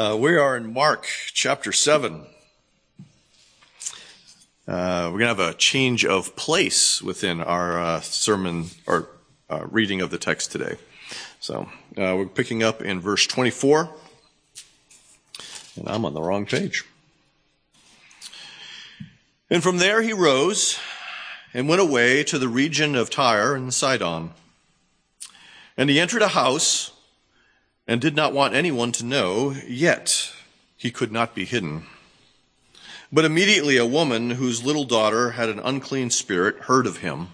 Uh, we are in Mark chapter 7. Uh, we're going to have a change of place within our uh, sermon or uh, reading of the text today. So uh, we're picking up in verse 24. And I'm on the wrong page. And from there he rose and went away to the region of Tyre and Sidon. And he entered a house and did not want anyone to know, yet he could not be hidden. But immediately a woman whose little daughter had an unclean spirit heard of him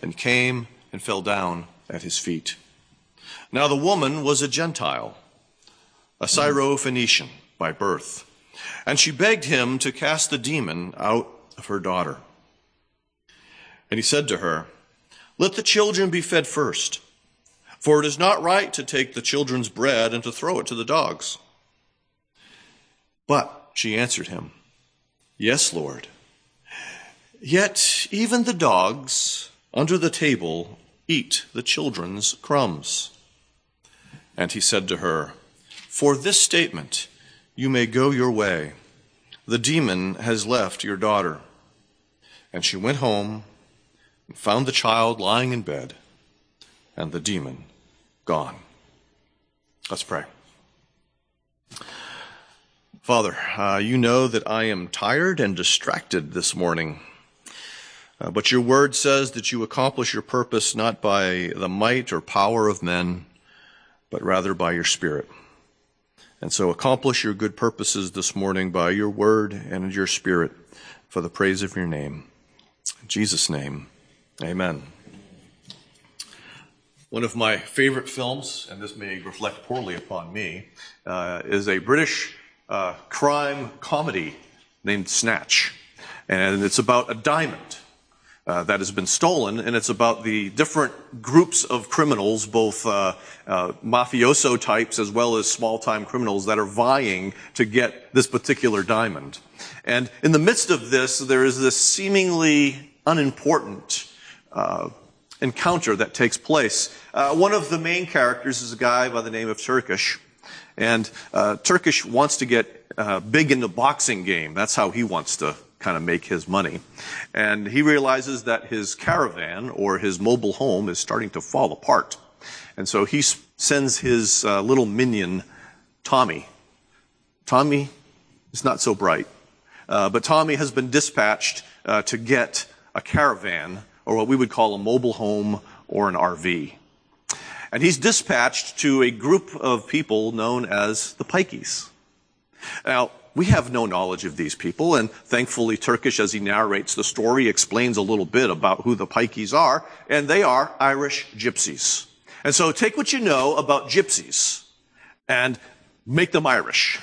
and came and fell down at his feet. Now the woman was a Gentile, a Syrophoenician by birth, and she begged him to cast the demon out of her daughter. And he said to her, Let the children be fed first for it is not right to take the children's bread and to throw it to the dogs. But she answered him, Yes, Lord. Yet even the dogs under the table eat the children's crumbs. And he said to her, For this statement you may go your way. The demon has left your daughter. And she went home and found the child lying in bed and the demon gone. Let's pray. Father, uh, you know that I am tired and distracted this morning. Uh, but your word says that you accomplish your purpose not by the might or power of men, but rather by your spirit. And so accomplish your good purposes this morning by your word and your spirit for the praise of your name. In Jesus' name, amen. One of my favorite films, and this may reflect poorly upon me, uh, is a British uh, crime comedy named Snatch. And it's about a diamond uh, that has been stolen, and it's about the different groups of criminals, both uh, uh, mafioso types as well as small time criminals, that are vying to get this particular diamond. And in the midst of this, there is this seemingly unimportant uh, encounter that takes place. Uh, one of the main characters is a guy by the name of Turkish. And uh, Turkish wants to get uh, big in the boxing game. That's how he wants to kind of make his money. And he realizes that his caravan or his mobile home is starting to fall apart. And so he sends his uh, little minion, Tommy. Tommy is not so bright. Uh, but Tommy has been dispatched uh, to get a caravan or what we would call a mobile home or an RV. And he's dispatched to a group of people known as the Pikeys. Now, we have no knowledge of these people, and thankfully, Turkish, as he narrates the story, explains a little bit about who the Pikeys are, and they are Irish gypsies. And so take what you know about gypsies and make them Irish.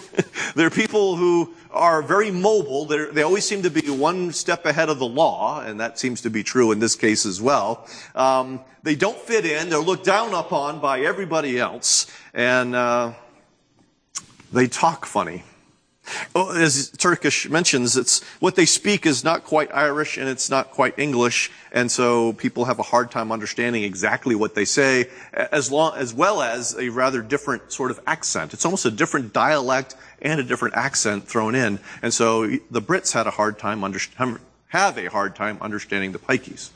They're people who are very mobile. They're, they always seem to be one step ahead of the law, and that seems to be true in this case as well. Um, they don't fit in. They're looked down upon by everybody else, and uh, they talk funny. Oh, as Turkish mentions, it's what they speak is not quite Irish and it's not quite English, and so people have a hard time understanding exactly what they say, as long as well as a rather different sort of accent. It's almost a different dialect and a different accent thrown in, and so the Brits had a hard time have a hard time understanding the Pikeys.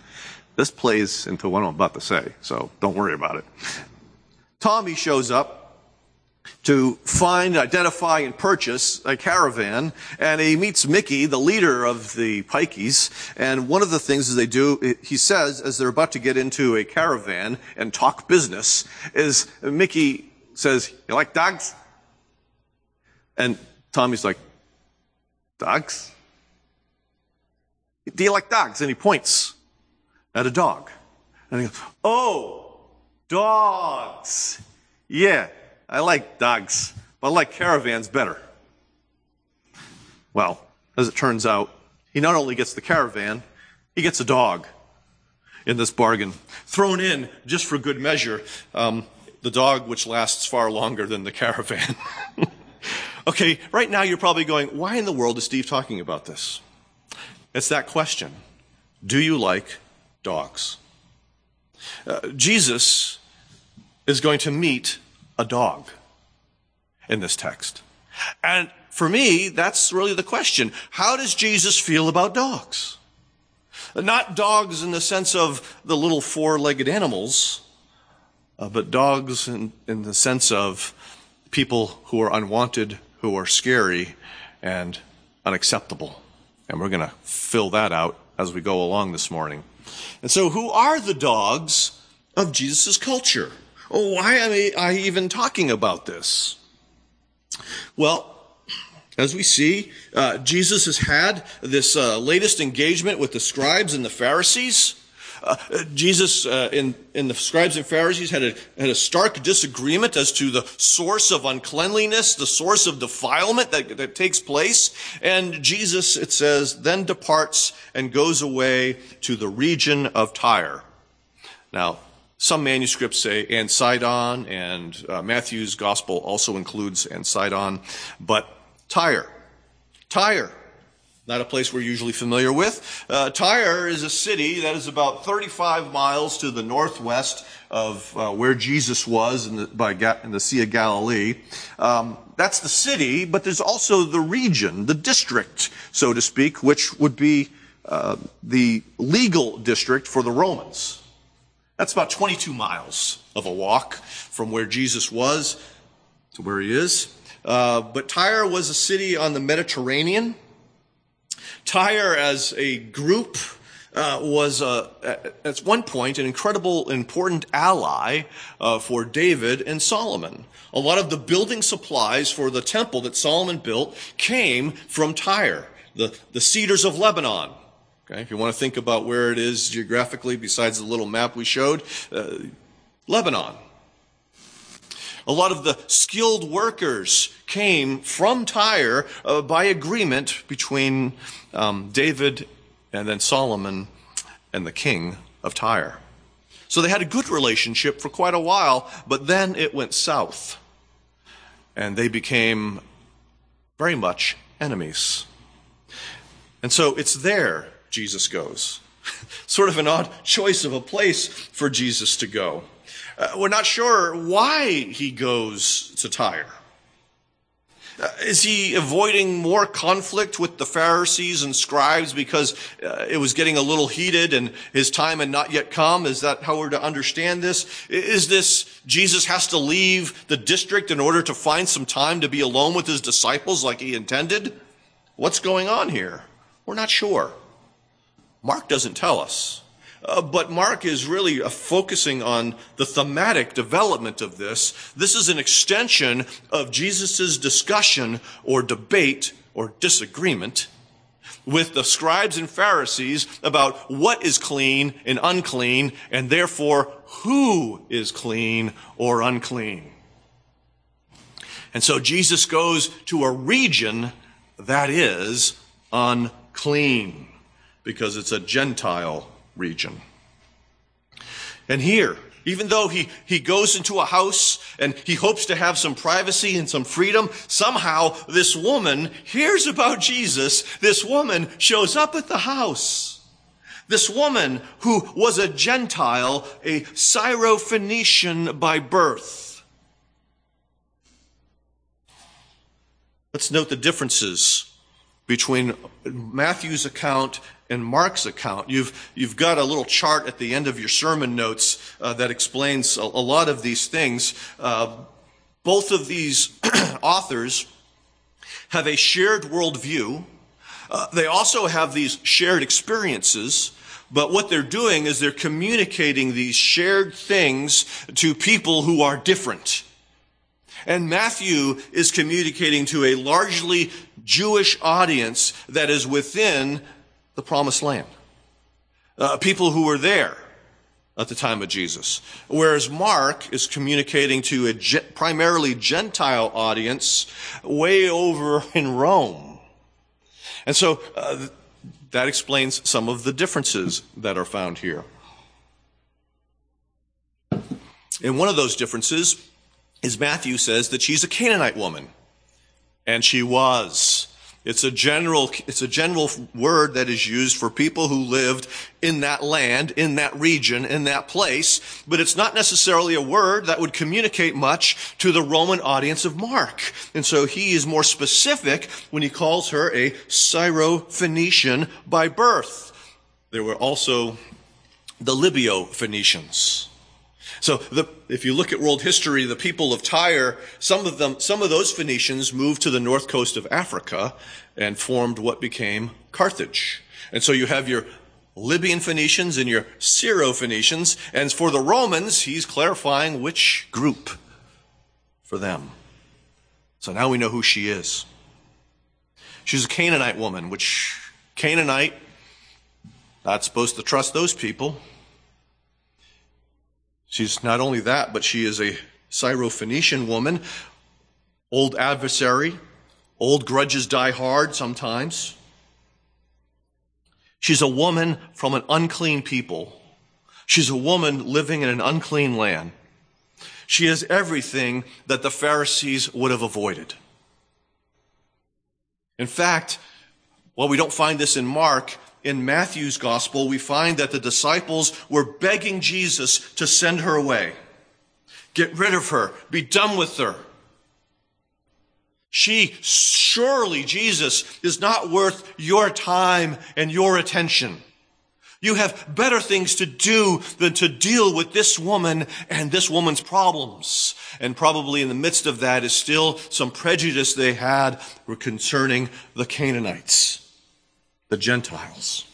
This plays into what I'm about to say, so don't worry about it. Tommy shows up to find, identify, and purchase a caravan. And he meets Mickey, the leader of the Pikeys. And one of the things they do, he says, as they're about to get into a caravan and talk business, is Mickey says, You like dogs? And Tommy's like, Dogs? Do you like dogs? And he points at a dog. And he goes, Oh, dogs. Yeah, I like dogs, but I like caravans better. Well, as it turns out, he not only gets the caravan, he gets a dog in this bargain. Thrown in, just for good measure, um, the dog which lasts far longer than the caravan. okay, right now you're probably going, why in the world is Steve talking about this? It's that question. Do you like dogs? Uh, Jesus is going to meet a dog. in this text. And for me, that's really the question. How does Jesus feel about dogs? Not dogs in the sense of the little four legged animals, uh, but dogs in, in the sense of people who are unwanted, who are scary, and unacceptable. And we're going to fill that out as we go along this morning. And so, who are the dogs of Jesus' culture? Oh, why am I even talking about this? Well, as we see, uh, Jesus has had this uh, latest engagement with the scribes and the Pharisees. Uh, Jesus uh, in, in the scribes and Pharisees had a, had a stark disagreement as to the source of uncleanliness, the source of defilement that, that takes place. And Jesus, it says, then departs and goes away to the region of Tyre. Now, some manuscripts say and Sidon, and uh, Matthew's gospel also includes and Sidon, but Tyre. Tyre. Not a place we're usually familiar with. Uh, Tyre is a city that is about 35 miles to the northwest of uh, where Jesus was in the, by Ga- in the Sea of Galilee. Um, that's the city, but there's also the region, the district, so to speak, which would be uh, the legal district for the Romans. That's about 22 miles of a walk from where Jesus was to where he is. Uh, but Tyre was a city on the Mediterranean. Tyre, as a group, uh, was uh, at one point an incredible, important ally uh, for David and Solomon. A lot of the building supplies for the temple that Solomon built came from Tyre, the, the cedars of Lebanon. Okay, if you want to think about where it is geographically, besides the little map we showed, uh, Lebanon. A lot of the skilled workers came from Tyre uh, by agreement between um, David and then Solomon and the king of Tyre. So they had a good relationship for quite a while, but then it went south. And they became very much enemies. And so it's there Jesus goes. sort of an odd choice of a place for Jesus to go. Uh, we're not sure why he goes to Tyre. Uh, is he avoiding more conflict with the Pharisees and scribes because uh, it was getting a little heated and his time had not yet come? Is that how we're to understand this? Is this Jesus has to leave the district in order to find some time to be alone with his disciples like he intended? What's going on here? We're not sure. Mark doesn't tell us. Uh, but Mark is really uh, focusing on the thematic development of this. This is an extension of Jesus' discussion or debate or disagreement with the scribes and Pharisees about what is clean and unclean, and therefore who is clean or unclean. And so Jesus goes to a region that is unclean because it's a Gentile region. And here, even though he, he goes into a house and he hopes to have some privacy and some freedom, somehow this woman hears about Jesus. This woman shows up at the house. This woman who was a Gentile, a Syrophoenician by birth. Let's note the differences between Matthew's account and Mark's account. You've, you've got a little chart at the end of your sermon notes uh, that explains a, a, lot of these things. Uh, both of these authors have a shared worldview. Uh, they also have these shared experiences. But what they're doing is they're communicating these shared things to people who are different. And Matthew is communicating to a largely Jewish audience that is within the promised land. Uh, people who were there at the time of Jesus. Whereas Mark is communicating to a ge- primarily Gentile audience way over in Rome. And so uh, that explains some of the differences that are found here. And one of those differences is Matthew says that she's a Canaanite woman. And she was. It's a general, it's a general word that is used for people who lived in that land, in that region, in that place, but it's not necessarily a word that would communicate much to the Roman audience of Mark. And so he is more specific when he calls her a Syro-Phoenician by birth. There were also the Libyo-Phoenicians. So the, if you look at world history, the people of Tyre, some of them, some of those Phoenicians moved to the north coast of Africa and formed what became Carthage. And so you have your Libyan Phoenicians and your Syro-Phoenicians. And for the Romans, he's clarifying which group for them. So now we know who she is. She's a Canaanite woman, which Canaanite, not supposed to trust those people. She's not only that, but she is a Syrophoenician woman, old adversary, old grudges die hard sometimes. She's a woman from an unclean people. She's a woman living in an unclean land. She is everything that the Pharisees would have avoided. In fact, while we don't find this in Mark, in Matthew's gospel, we find that the disciples were begging Jesus to send her away. Get rid of her. Be done with her. She, surely, Jesus, is not worth your time and your attention. You have better things to do than to deal with this woman and this woman's problems. And probably in the midst of that is still some prejudice they had concerning the Canaanites the Gentiles.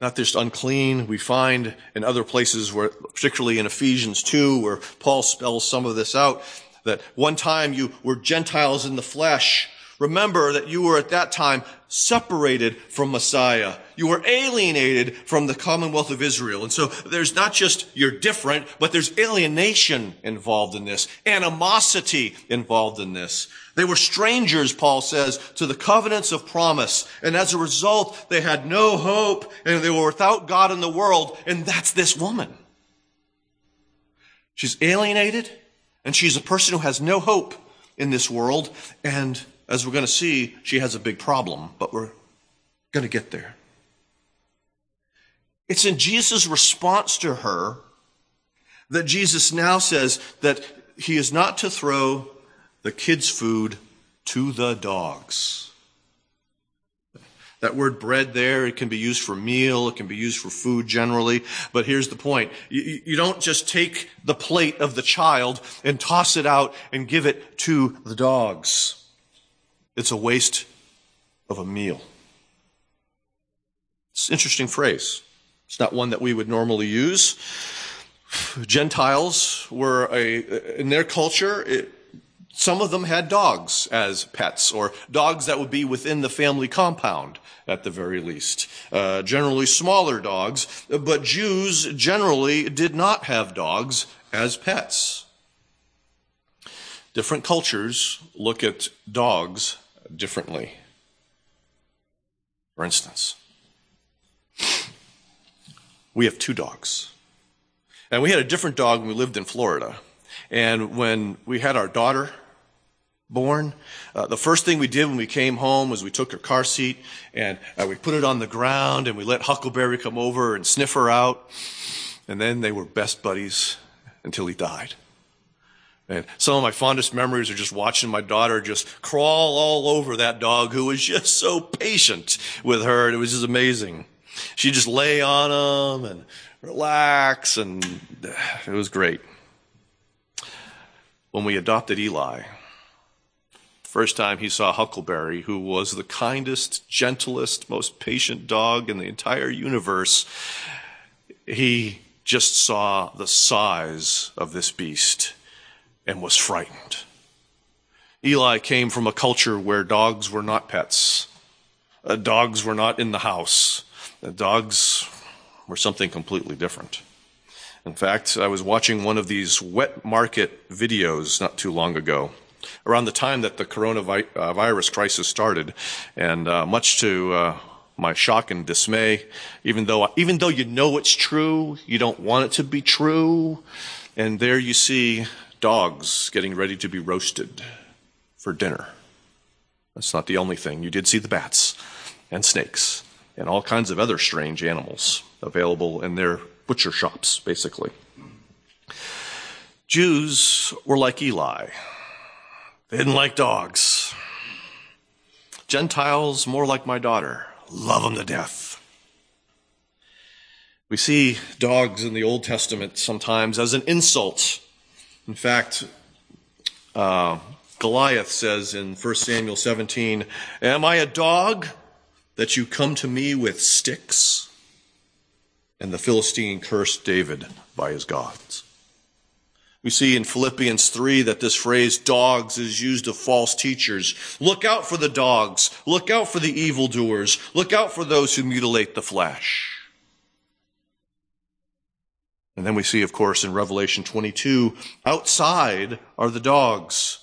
Not just unclean, we find in other places where, particularly in Ephesians 2, where Paul spells some of this out, that one time you were Gentiles in the flesh, Remember that you were at that time separated from Messiah. You were alienated from the commonwealth of Israel. And so there's not just you're different, but there's alienation involved in this, animosity involved in this. They were strangers, Paul says, to the covenants of promise. And as a result, they had no hope and they were without God in the world. And that's this woman. She's alienated and she's a person who has no hope in this world. And as we're going to see, she has a big problem, but we're going to get there. It's in Jesus' response to her that Jesus now says that he is not to throw the kids' food to the dogs. That word bread there, it can be used for meal, it can be used for food generally. But here's the point. You, you, don't just take the plate of the child and toss it out and give it to the dogs. It's a waste of a meal. It's an interesting phrase. It's not one that we would normally use. Gentiles were a, in their culture, it, some of them had dogs as pets, or dogs that would be within the family compound at the very least. Uh, generally smaller dogs, but Jews generally did not have dogs as pets. Different cultures look at dogs differently. For instance, we have two dogs. And we had a different dog when we lived in Florida. And when we had our daughter born, uh, the first thing we did when we came home was we took her car seat and uh, we put it on the ground and we let Huckleberry come over and sniff her out. And then they were best buddies until he died. And some of my fondest memories are just watching my daughter just crawl all over that dog who was just so patient with her. It was just amazing. She'd just lay on him and relax, and it was great. When we adopted Eli, first time he saw Huckleberry, who was the kindest, gentlest, most patient dog in the entire universe, he just saw the size of this beast and was frightened. Eli came from a culture where dogs were not pets. Uh, dogs were not in the house. Dogs were something completely different. In fact, I was watching one of these wet market videos not too long ago, around the time that the coronavirus crisis started, and uh, much to uh, my shock and dismay, even though even though you know it's true, you don't want it to be true, and there you see dogs getting ready to be roasted for dinner. That's not the only thing. You did see the bats and snakes and all kinds of other strange animals available in their butcher shops, basically. Jews were like Eli. They didn't like dogs. Gentiles, more like my daughter, love them to death. We see dogs in the Old Testament sometimes as an insult. In fact, uh, Goliath says in 1 Samuel 17, Am I a dog that you come to me with sticks? And the Philistine cursed David by his gods. We see in Philippians 3 that this phrase dogs is used of false teachers. Look out for the dogs. Look out for the evildoers. Look out for those who mutilate the flesh. And then we see, of course, in Revelation 22, outside are the dogs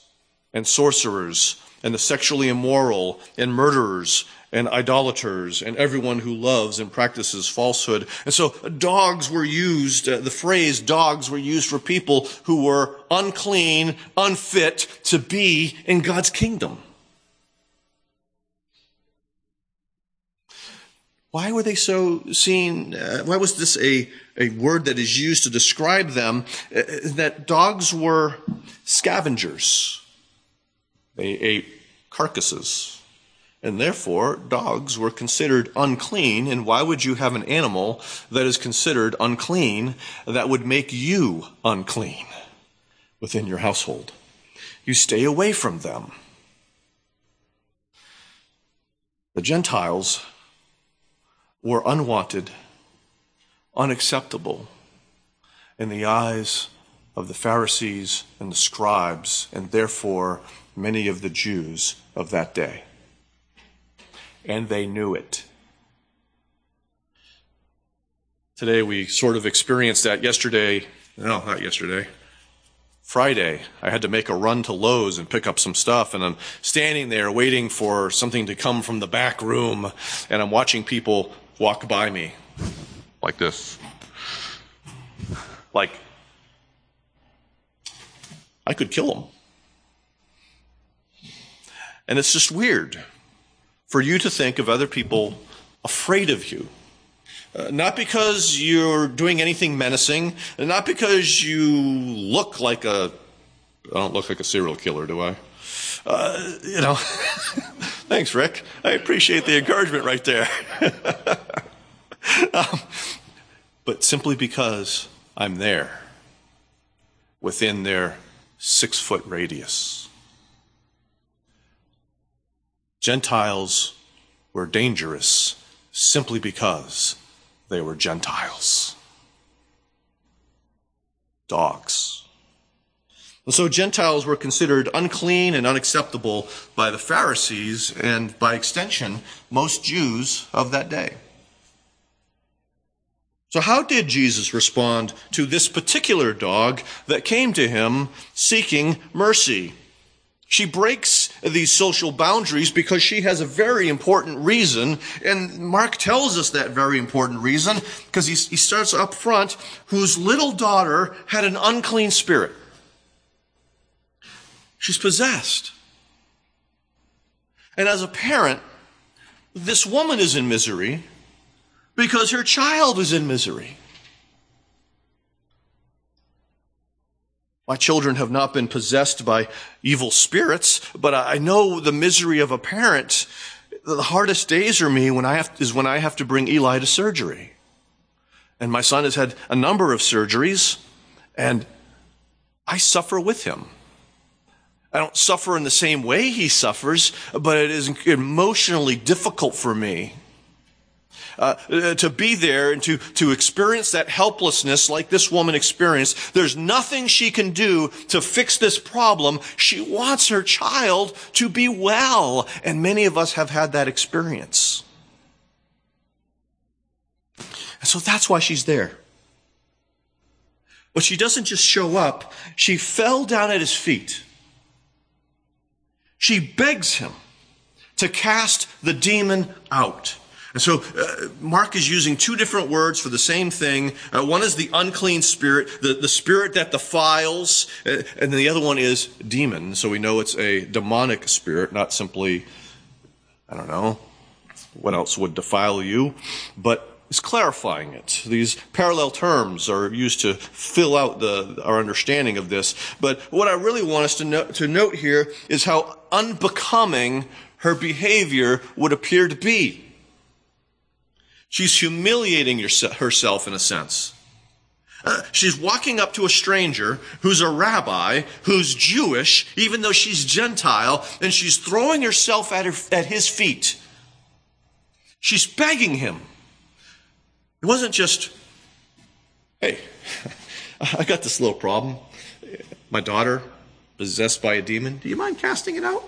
and sorcerers and the sexually immoral and murderers and idolaters and everyone who loves and practices falsehood. And so dogs were used, uh, the phrase dogs were used for people who were unclean, unfit to be in God's kingdom. Why were they so seen? Uh, why was this a, a word that is used to describe them? Uh, that dogs were scavengers. They ate carcasses. And therefore, dogs were considered unclean. And why would you have an animal that is considered unclean that would make you unclean within your household? You stay away from them. The Gentiles were unwanted, unacceptable in the eyes of the Pharisees and the scribes, and therefore many of the Jews of that day. And they knew it. Today we sort of experienced that yesterday. No, not yesterday. Friday, I had to make a run to Lowe's and pick up some stuff, and I'm standing there waiting for something to come from the back room, and I'm watching people walk by me like this. Like, I could kill them. And it's just weird for you to think of other people afraid of you. Uh, not because you're doing anything menacing, and not because you look like a. I don't look like a serial killer, do I? Uh, you know, thanks, Rick. I appreciate the encouragement right there. um, but simply because I'm there within their six foot radius. Gentiles were dangerous simply because they were Gentiles. Dogs. And so Gentiles were considered unclean and unacceptable by the Pharisees and by extension, most Jews of that day. So how did Jesus respond to this particular dog that came to him seeking mercy? She breaks these social boundaries because she has a very important reason. And Mark tells us that very important reason because he, he starts up front, whose little daughter had an unclean spirit. She's possessed. And as a parent, this woman is in misery because her child is in misery. My children have not been possessed by evil spirits, but I know the misery of a parent. The hardest days are me when I have, is when I have to bring Eli to surgery. And my son has had a number of surgeries, and I suffer with him. I don't suffer in the same way he suffers, but it is emotionally difficult for me. Uh, uh, to be there and to, to experience that helplessness like this woman experienced. There's nothing she can do to fix this problem. She wants her child to be well. And many of us have had that experience. And so that's why she's there. But she doesn't just show up. She fell down at his feet. She begs him to cast the demon out. And so uh, Mark is using two different words for the same thing. Uh, one is the unclean spirit, the, the spirit that defiles, uh, and the other one is demon. So we know it's a demonic spirit, not simply, I don't know, what else would defile you, but is clarifying it. These parallel terms are used to fill out the, our understanding of this. But what I really want us to, note, to note here is how unbecoming her behavior would appear to be. She's humiliating herself in a sense. Uh, she's walking up to a stranger who's a rabbi, who's Jewish, even though she's Gentile, and she's throwing herself at, her, at his feet. She's begging him. It wasn't just, hey, I got this little problem. My daughter, possessed by a demon. Do you mind casting it out?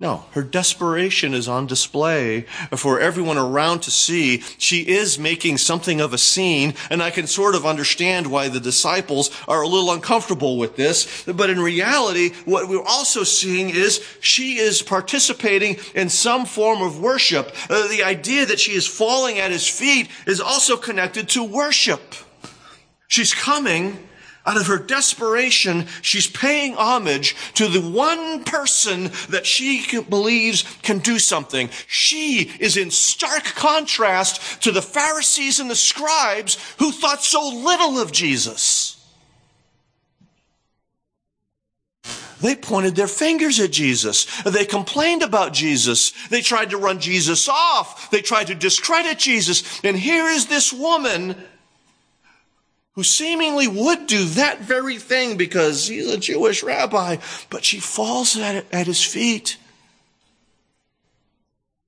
No, her desperation is on display for everyone around to see. She is making something of a scene, and I can sort of understand why the disciples are a little uncomfortable with this. But in reality, what we're also seeing is she is participating in some form of worship. Uh, the idea that she is falling at his feet is also connected to worship. She's coming out of her desperation, she's paying homage to the one person that she believes can do something. She is in stark contrast to the Pharisees and the scribes who thought so little of Jesus. They pointed their fingers at Jesus. They complained about Jesus. They tried to run Jesus off. They tried to discredit Jesus. And here is this woman who seemingly would do that very thing because he's a Jewish rabbi, but she falls at, at his feet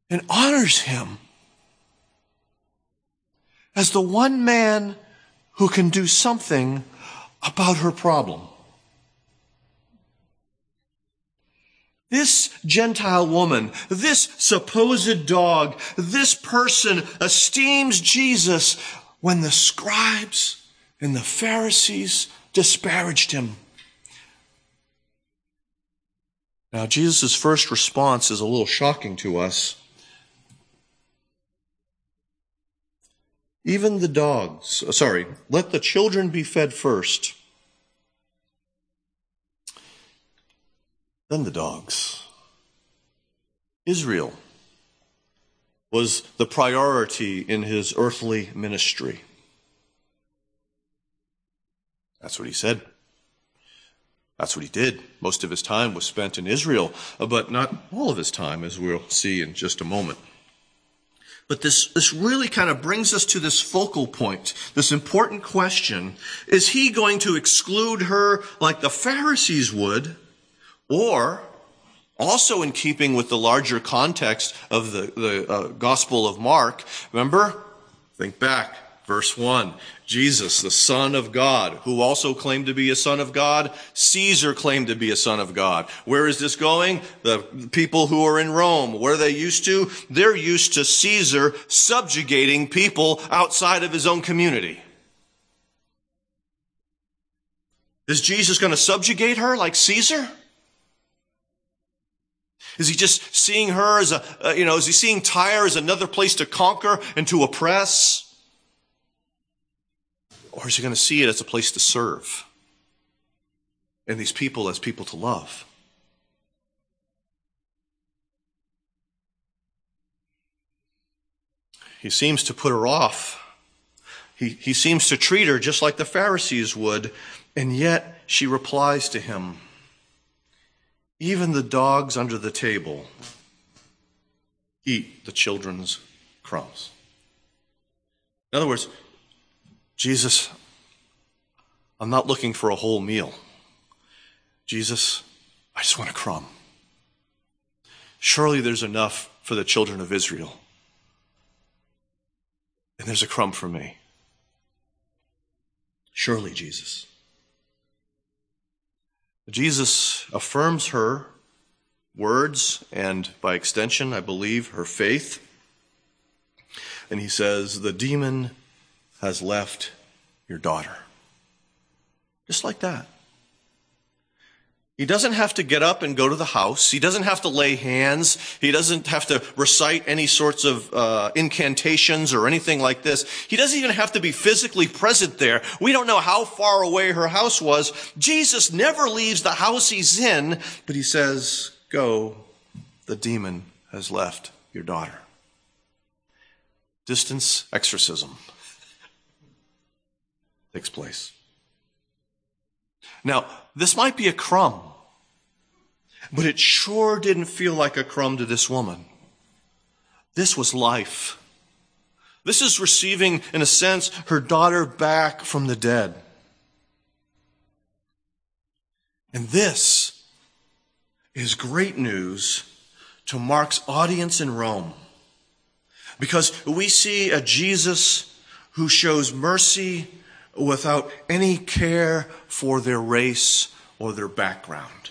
and honors him as the one man who can do something about her problem. This Gentile woman, this supposed dog, this person esteems Jesus when the scribes and the Pharisees disparaged him. Now, Jesus' first response is a little shocking to us. Even the dogs, uh, sorry, let the children be fed first, then the dogs. Israel was the priority in his earthly ministry. That's what he said. That's what he did. Most of his time was spent in Israel, but not all of his time, as we'll see in just a moment. But this, this really kind of brings us to this focal point, this important question. Is he going to exclude her like the Pharisees would? Or, also in keeping with the larger context of the, the uh, Gospel of Mark, remember? Think back. Verse 1 Jesus, the Son of God, who also claimed to be a Son of God. Caesar claimed to be a Son of God. Where is this going? The people who are in Rome. Where they used to? They're used to Caesar subjugating people outside of his own community. Is Jesus going to subjugate her like Caesar? Is he just seeing her as a, uh, you know, is he seeing Tyre as another place to conquer and to oppress? Or is he going to see it as a place to serve? And these people as people to love? He seems to put her off. He, he seems to treat her just like the Pharisees would, and yet she replies to him Even the dogs under the table eat the children's crumbs. In other words, Jesus, I'm not looking for a whole meal. Jesus, I just want a crumb. Surely there's enough for the children of Israel. And there's a crumb for me. Surely, Jesus. Jesus affirms her words and, by extension, I believe, her faith. And he says, The demon has left your daughter. Just like that. He doesn't have to get up and go to the house. He doesn't have to lay hands. He doesn't have to recite any sorts of uh, incantations or anything like this. He doesn't even have to be physically present there. We don't know how far away her house was. Jesus never leaves the house he's in, but he says, Go, the demon has left your daughter. Distance exorcism takes place. Now, this might be a crumb but it sure didn't feel like a crumb to this woman. This was life. This is receiving, in a sense, her daughter back from the dead. And this is great news to Mark's audience in Rome. Because we see a Jesus who shows mercy without any care for their race or their background.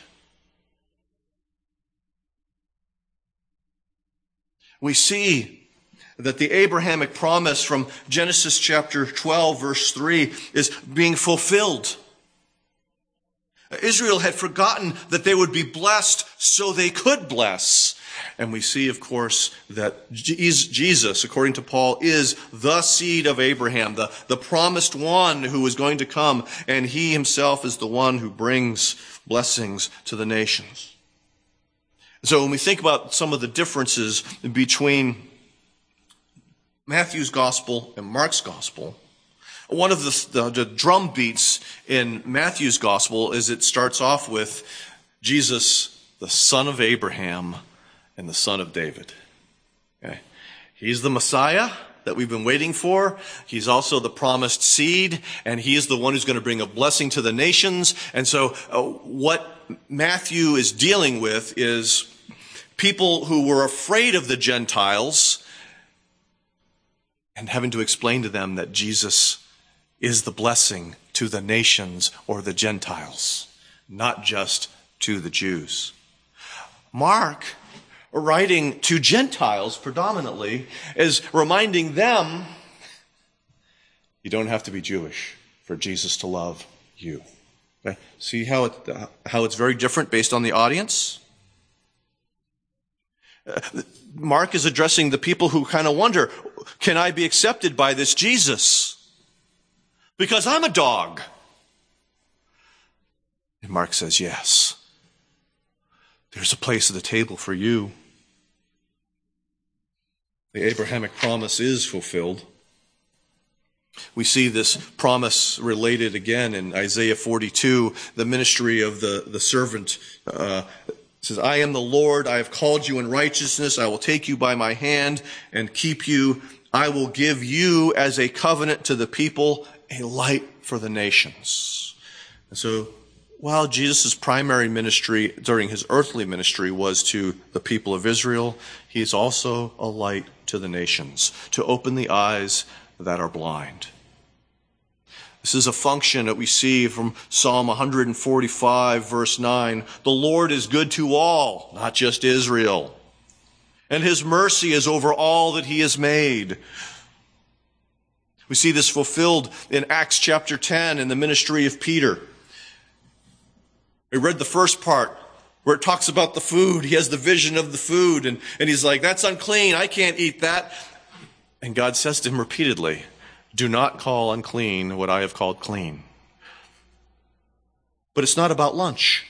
we see that the Abrahamic promise from Genesis chapter 12 verse 3 is being fulfilled. Israel had forgotten that they would be blessed so they could bless. And we see, of course, that Jesus, according to Paul, is the seed of Abraham, the, the promised one who is going to come, and he himself is the one who brings blessings to the nations. So when we think about some of the differences between Matthew's gospel and Mark's gospel, one of the, the, the, drum beats in Matthew's gospel is it starts off with Jesus, the son of Abraham and the son of David. Okay. He's the Messiah that we've been waiting for. He's also the promised seed, and he is the one who's going to bring a blessing to the nations. And so, uh, what Matthew is dealing with is people who were afraid of the Gentiles and having to explain to them that Jesus is the blessing to the nations or the Gentiles, not just to the Jews. Mark, writing to Gentiles predominantly, is reminding them you don't have to be Jewish for Jesus to love you. Okay? See how, it, how it's very different based on the audience? Mark is addressing the people who kind of wonder, can I be accepted by this Jesus? Because I'm a dog. And Mark says, yes. There's a place at the table for you. The Abrahamic promise is fulfilled. We see this promise related again in Isaiah 42, the ministry of the, the servant uh, says, I am the Lord. I have called you in righteousness. I will take you by my hand and keep you. I will give you as a covenant to the people, a light for the nations. And so while Jesus' primary ministry during his earthly ministry was to the people of Israel, he is also a light to the nations, to open the eyes that are blind. This is a function that we see from Psalm 145 verse 9. The Lord is good to all, not just Israel. And his mercy is over all that he has made. We see this fulfilled in Acts chapter 10 in the ministry of Peter. We read the first part where it talks about the food. He has the vision of the food and, and he's like, that's unclean. I can't eat that. And God says to him repeatedly, do not call unclean what I have called clean. But it's not about lunch.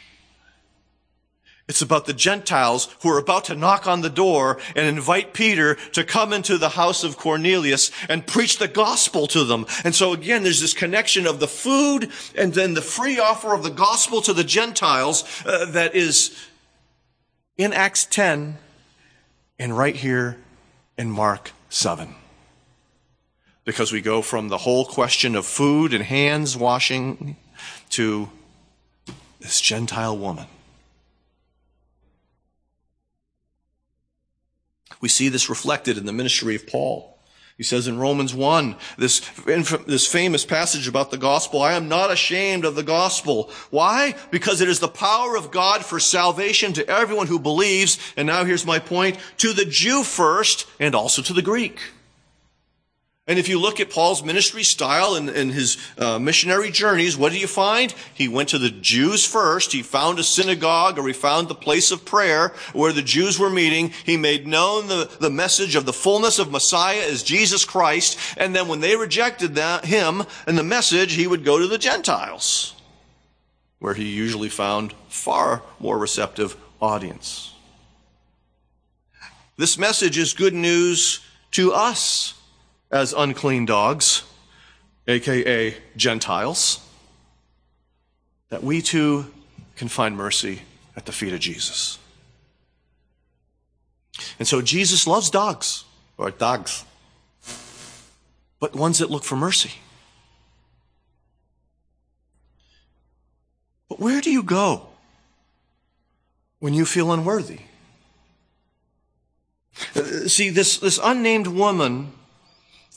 It's about the Gentiles who are about to knock on the door and invite Peter to come into the house of Cornelius and preach the gospel to them. And so again, there's this connection of the food and then the free offer of the gospel to the Gentiles uh, that is in Acts 10 and right here in Mark 7 because we go from the whole question of food and hands washing to this Gentile woman. We see this reflected in the ministry of Paul. He says in Romans 1, this, this famous passage about the gospel, I am not ashamed of the gospel. Why? Because it is the power of God for salvation to everyone who believes. And now here's my point, to the Jew first and also to the Greek. And if you look at Paul's ministry style and, and his uh, missionary journeys, what do you find? He went to the Jews first. He found a synagogue or he found the place of prayer where the Jews were meeting. He made known the, the message of the fullness of Messiah as Jesus Christ. And then when they rejected that, him and the message, he would go to the Gentiles where he usually found far more receptive audience. This message is good news to us as unclean dogs, aka Gentiles, that we too can find mercy at the feet of Jesus. And so Jesus loves dogs, or dogs, but ones that look for mercy. But where do you go when you feel unworthy? Uh, see, this, this unnamed woman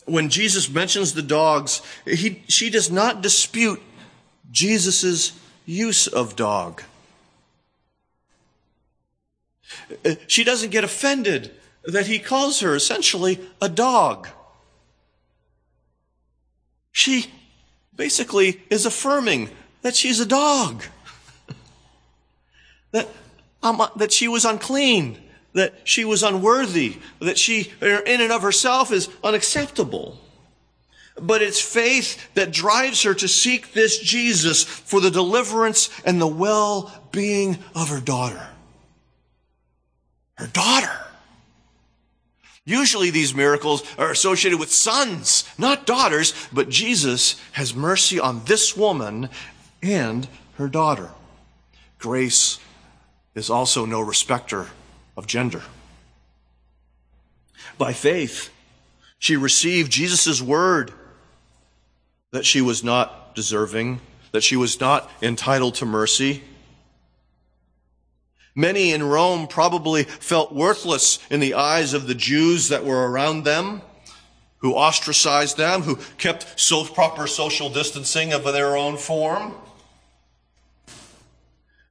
when Jesus mentions the dogs, he, she does not dispute Jesus' use of dog. She doesn't get offended that he calls her essentially a dog. She basically is affirming that she's a dog. that, um, that she was unclean that she was unworthy, that she, in and of herself, is unacceptable. But it's faith that drives her to seek this Jesus for the deliverance and the well-being of her daughter. Her daughter. Usually these miracles are associated with sons, not daughters, but Jesus has mercy on this woman and her daughter. Grace is also no respecter of gender. By faith, she received Jesus' word that she was not deserving, that she was not entitled to mercy. Many in Rome probably felt worthless in the eyes of the Jews that were around them, who ostracized them, who kept so proper social distancing of their own form.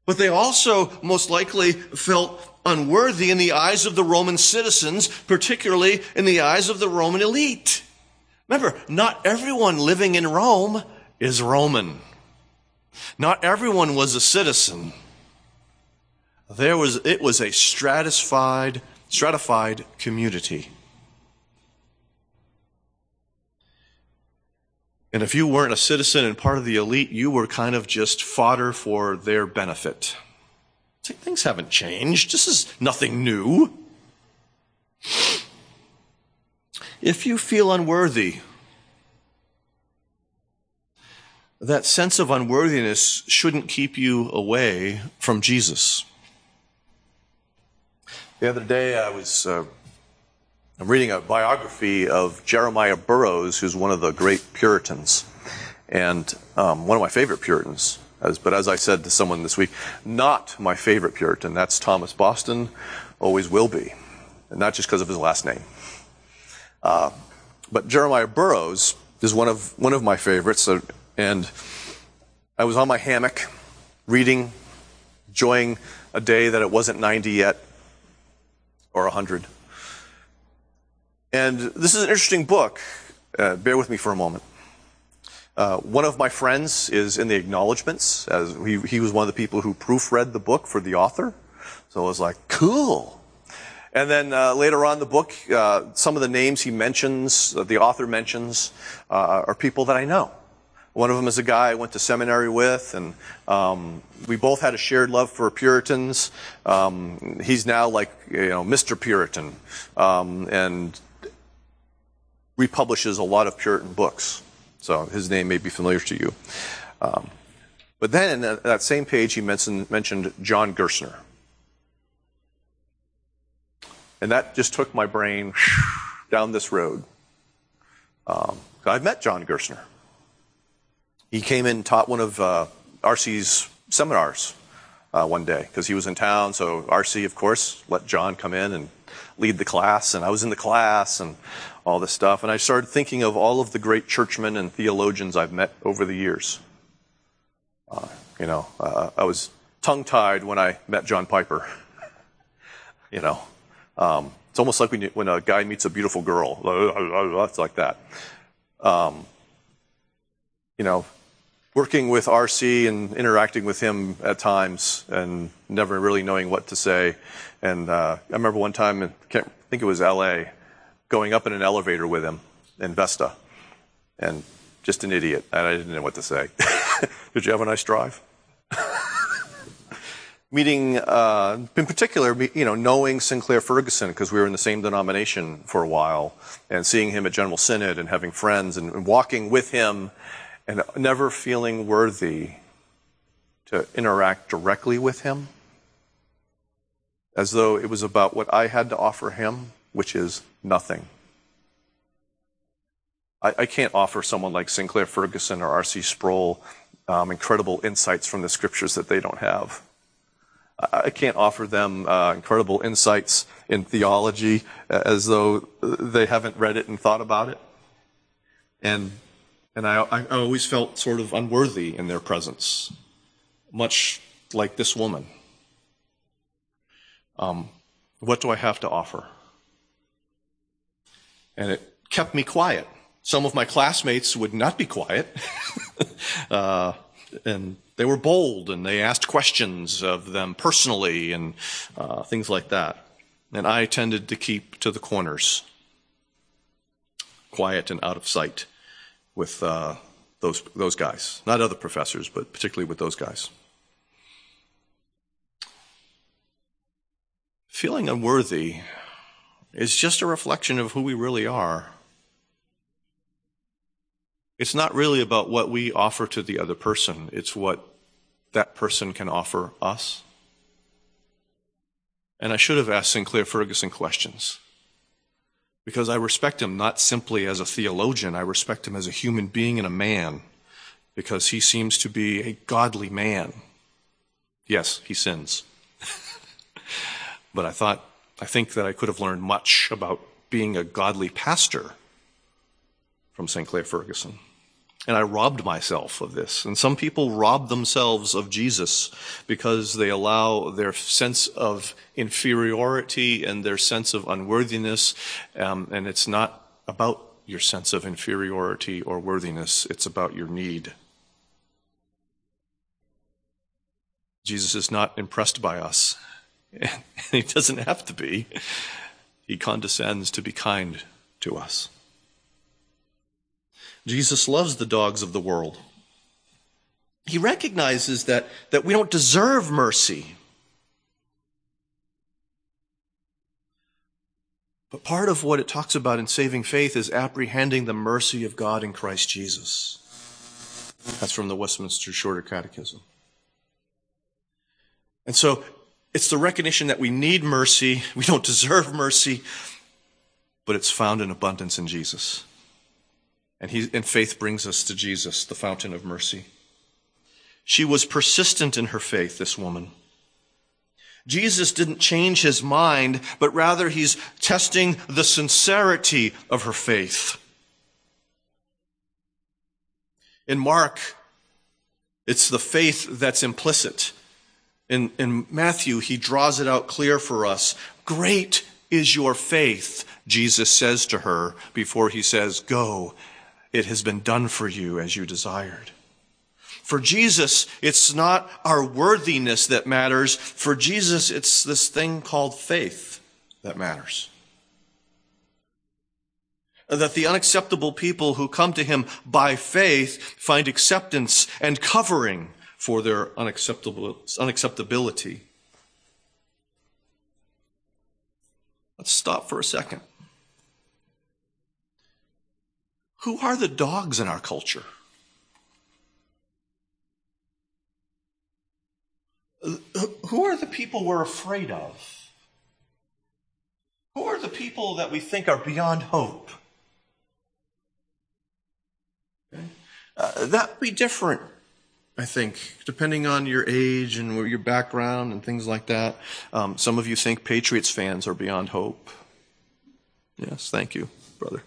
But they also most likely felt unworthy in the eyes of the Roman citizens, particularly in the eyes of the Roman elite. Remember, not everyone living in Rome is Roman. Not everyone was a citizen. There was, it was a stratified, stratified community. And if you weren't a citizen and part of the elite, you were kind of just fodder for their benefit. Things haven't changed. This is nothing new. If you feel unworthy, that sense of unworthiness shouldn't keep you away from Jesus. The other day, I was uh, reading a biography of Jeremiah Burroughs, who's one of the great Puritans, and um, one of my favorite Puritans. As, but as I said to someone this week, not my favorite Puritan. That's Thomas Boston, always will be. And not just because of his last name. Uh, but Jeremiah Burroughs is one of, one of my favorites. So, and I was on my hammock reading, enjoying a day that it wasn't 90 yet or 100. And this is an interesting book. Uh, bear with me for a moment. Uh, one of my friends is in the acknowledgments, as he, he was one of the people who proofread the book for the author. So I was like, cool. And then uh, later on the book, uh, some of the names he mentions, uh, the author mentions, uh, are people that I know. One of them is a guy I went to seminary with, and um, we both had a shared love for Puritans. Um, he's now like, you know, Mr. Puritan, um, and republishes a lot of Puritan books. So his name may be familiar to you. Um, but then in that, same page, he mentioned, mentioned John Gerstner. And that just took my brain down this road. Um, I've met John Gerstner. He came in and taught one of uh, RC's seminars uh, one day because he was in town. So RC, of course, let John come in and lead the class. And I was in the class, and all this stuff. And I started thinking of all of the great churchmen and theologians I've met over the years. Uh, you know, uh, I was tongue tied when I met John Piper. you know, um, It's almost like when, you, when a guy meets a beautiful girl. It's like that. Um, you know, working with RC and interacting with him at times and never really knowing what to say. And uh, I remember one time, I can't think it was LA, going up in an elevator with him in Vesta. And just an idiot. And I didn't know what to say. Did you have a nice drive? Meeting, uh, in particular, you know, knowing Sinclair Ferguson because we were in the same denomination for a while, and seeing him at General Synod and having friends and, and walking with him, and never feeling worthy to interact directly with him, as though it was about what I had to offer him, which is nothing. I, I can't offer someone like Sinclair Ferguson or R.C. Sproul um, incredible insights from the scriptures that they don't have. I, can't offer them uh, incredible insights in theology uh, as though they haven't read it and thought about it. And and I, I always felt sort of unworthy in their presence, much like this woman. Um, what do I have to offer? And it kept me quiet. Some of my classmates would not be quiet. uh, and they were bold and they asked questions of them personally and uh, things like that. And I tended to keep to the corners, quiet and out of sight with uh, those, those guys. Not other professors, but particularly with those guys. Feeling unworthy is just a reflection of who we really are. It's not really about what we offer to the other person, it's what that person can offer us. And I should have asked Sinclair Ferguson questions. Because I respect him not simply as a theologian, I respect him as a human being and a man, because he seems to be a godly man. Yes, he sins. but I thought, I think that I could have learned much about being a godly pastor from Sinclair Ferguson. And I robbed myself of this. And some people rob themselves of Jesus because they allow their sense of inferiority and their sense of unworthiness. Um, and it's not about your sense of inferiority or worthiness, it's about your need. Jesus is not impressed by us, and he doesn't have to be. He condescends to be kind to us. Jesus loves the dogs of the world. He recognizes that, that we don't deserve mercy. But part of what it talks about in saving faith is apprehending the mercy of God in Christ Jesus. That's from the Westminster Shorter Catechism. And so it's the recognition that we need mercy, we don't deserve mercy, but it's found in abundance in Jesus. And, he, and faith brings us to Jesus, the fountain of mercy. She was persistent in her faith, this woman. Jesus didn't change his mind, but rather he's testing the sincerity of her faith. In Mark, it's the faith that's implicit. In, in Matthew, he draws it out clear for us. Great is your faith, Jesus says to her before he says, Go it has been done for you as you desired. For Jesus, it's not our worthiness that matters. For Jesus, it's this thing called faith that matters. That the unacceptable people who come to him by faith find acceptance and covering for their unacceptability. Let's stop for a second. Who are the dogs in our culture? Who are the people we're afraid of? Who are the people that we think are beyond hope? Okay. Uh, that would be different, I think, depending on your age and your background and things like that. Um, some of you think Patriots fans are beyond hope. Yes, thank you, brother.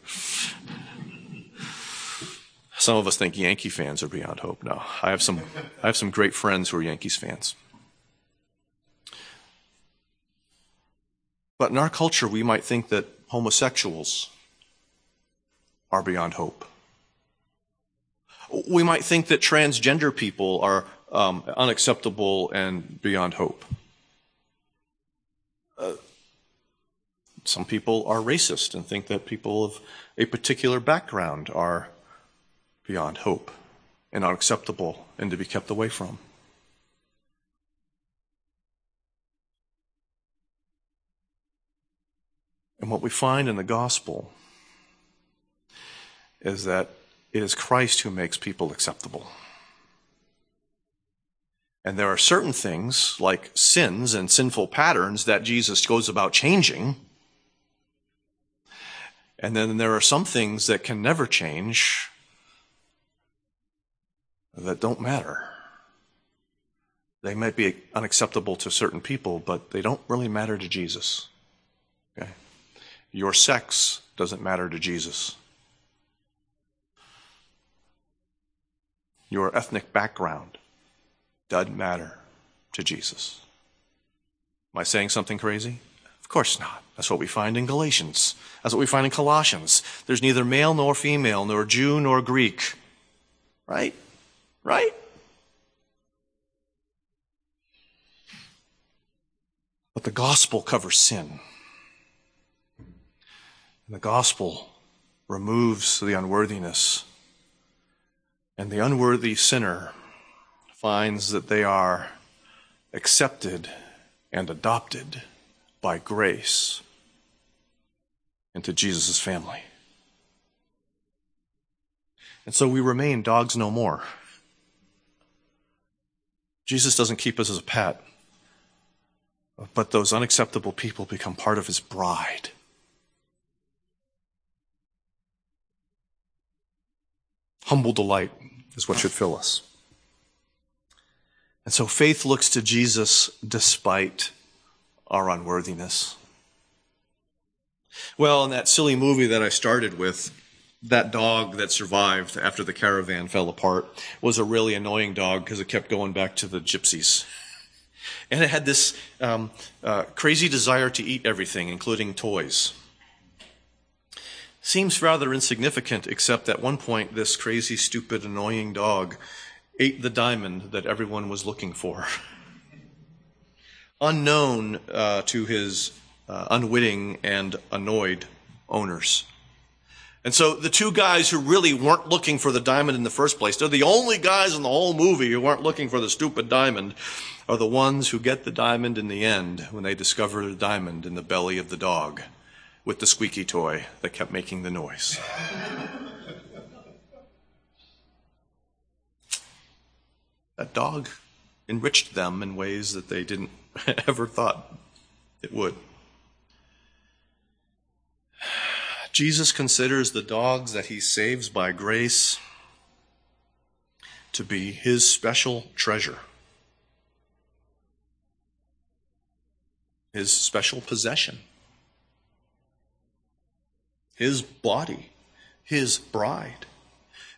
Some of us think Yankee fans are beyond hope. No, I have some, I have some great friends who are Yankees fans. But in our culture, we might think that homosexuals are beyond hope. We might think that transgender people are um, unacceptable and beyond hope. Uh, some people are racist and think that people of a particular background are beyond hope and unacceptable and to be kept away from. And what we find in the gospel is that it is Christ who makes people acceptable. And there are certain things, like sins and sinful patterns, that Jesus goes about changing. And then there are some things that can never change that don't matter. They might be unacceptable to certain people, but they don't really matter to Jesus. Okay? Your sex doesn't matter to Jesus. Your ethnic background doesn't matter to Jesus. Am I saying something crazy? Of course not. That's what we find in Galatians. That's what we find in Colossians. There's neither male nor female, nor Jew nor Greek. Right? Right? But the gospel covers sin. And the gospel removes the unworthiness. And the unworthy sinner finds that they are accepted and adopted by grace into Jesus' family. And so we remain dogs no more. Jesus doesn't keep us as a pet, but those unacceptable people become part of his bride. Humble delight is what should fill us. And so faith looks to Jesus despite our unworthiness. Well, in that silly movie that I started with, that dog that survived after the caravan fell apart was a really annoying dog because it kept going back to the gypsies. And it had this um, uh, crazy desire to eat everything, including toys seems rather insignificant, except at one point, this crazy, stupid, annoying dog ate the diamond that everyone was looking for. Unknown uh, to his uh, unwitting and annoyed owners. And so the two guys who really weren't looking for the diamond in the first place, they're the only guys in the whole movie who weren't looking for the stupid diamond, are the ones who get the diamond in the end when they discover the diamond in the belly of the dog with the squeaky toy that kept making the noise. that dog enriched them in ways that they didn't ever thought it would. Jesus considers the dogs that he saves by grace to be his special treasure, his special possession his body, his bride.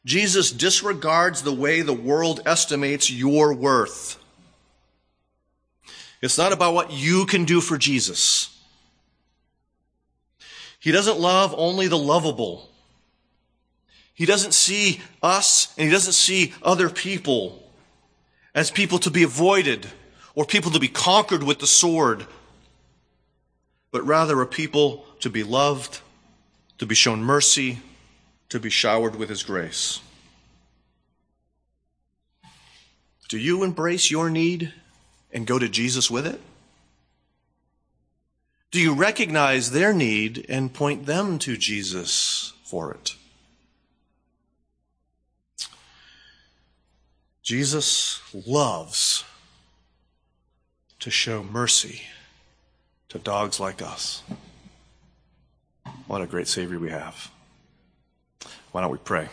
Jesus disregards the way the world estimates your worth. It's not about what you can do for Jesus. He doesn't love only the lovable. He doesn't see us and he doesn't see other people as people to be avoided or people to be conquered with the sword, but rather a people to be loved to be shown mercy, to be showered with His grace. Do you embrace your need and go to Jesus with it? Do you recognize their need and point them to Jesus for it? Jesus loves to show mercy to dogs like us. What a great Savior we have. Why don't we pray?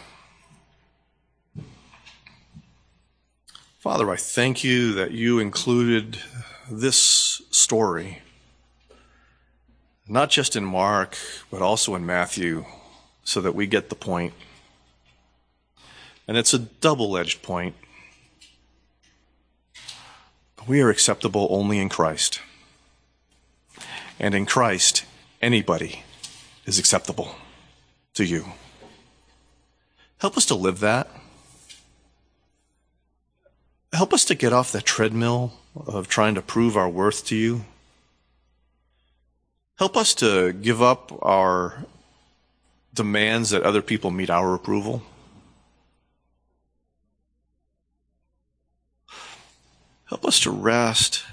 Father, I thank you that you included this story, not just in Mark, but also in Matthew, so that we get the point. And it's a double edged point. We are acceptable only in Christ. And in Christ, anybody is acceptable to you. Help us to live that. Help us to get off the treadmill of trying to prove our worth to you. Help us to give up our demands that other people meet our approval. Help us to rest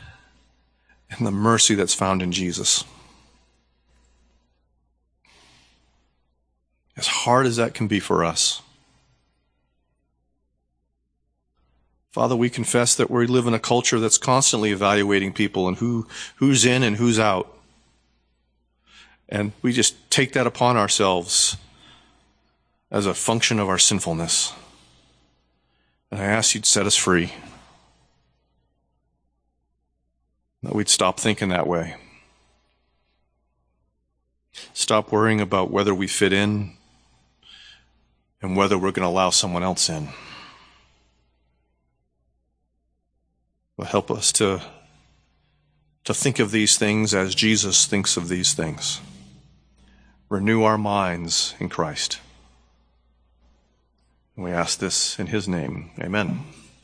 in the mercy that's found in Jesus. As hard as that can be for us. Father, we confess that we live in a culture that's constantly evaluating people and who, who's in and who's out. And we just take that upon ourselves as a function of our sinfulness. And I ask you to set us free. That we'd stop thinking that way. Stop worrying about whether we fit in and whether we're going to allow someone else in. But help us to, to think of these things as Jesus thinks of these things. Renew our minds in Christ. We ask this in his name. Amen.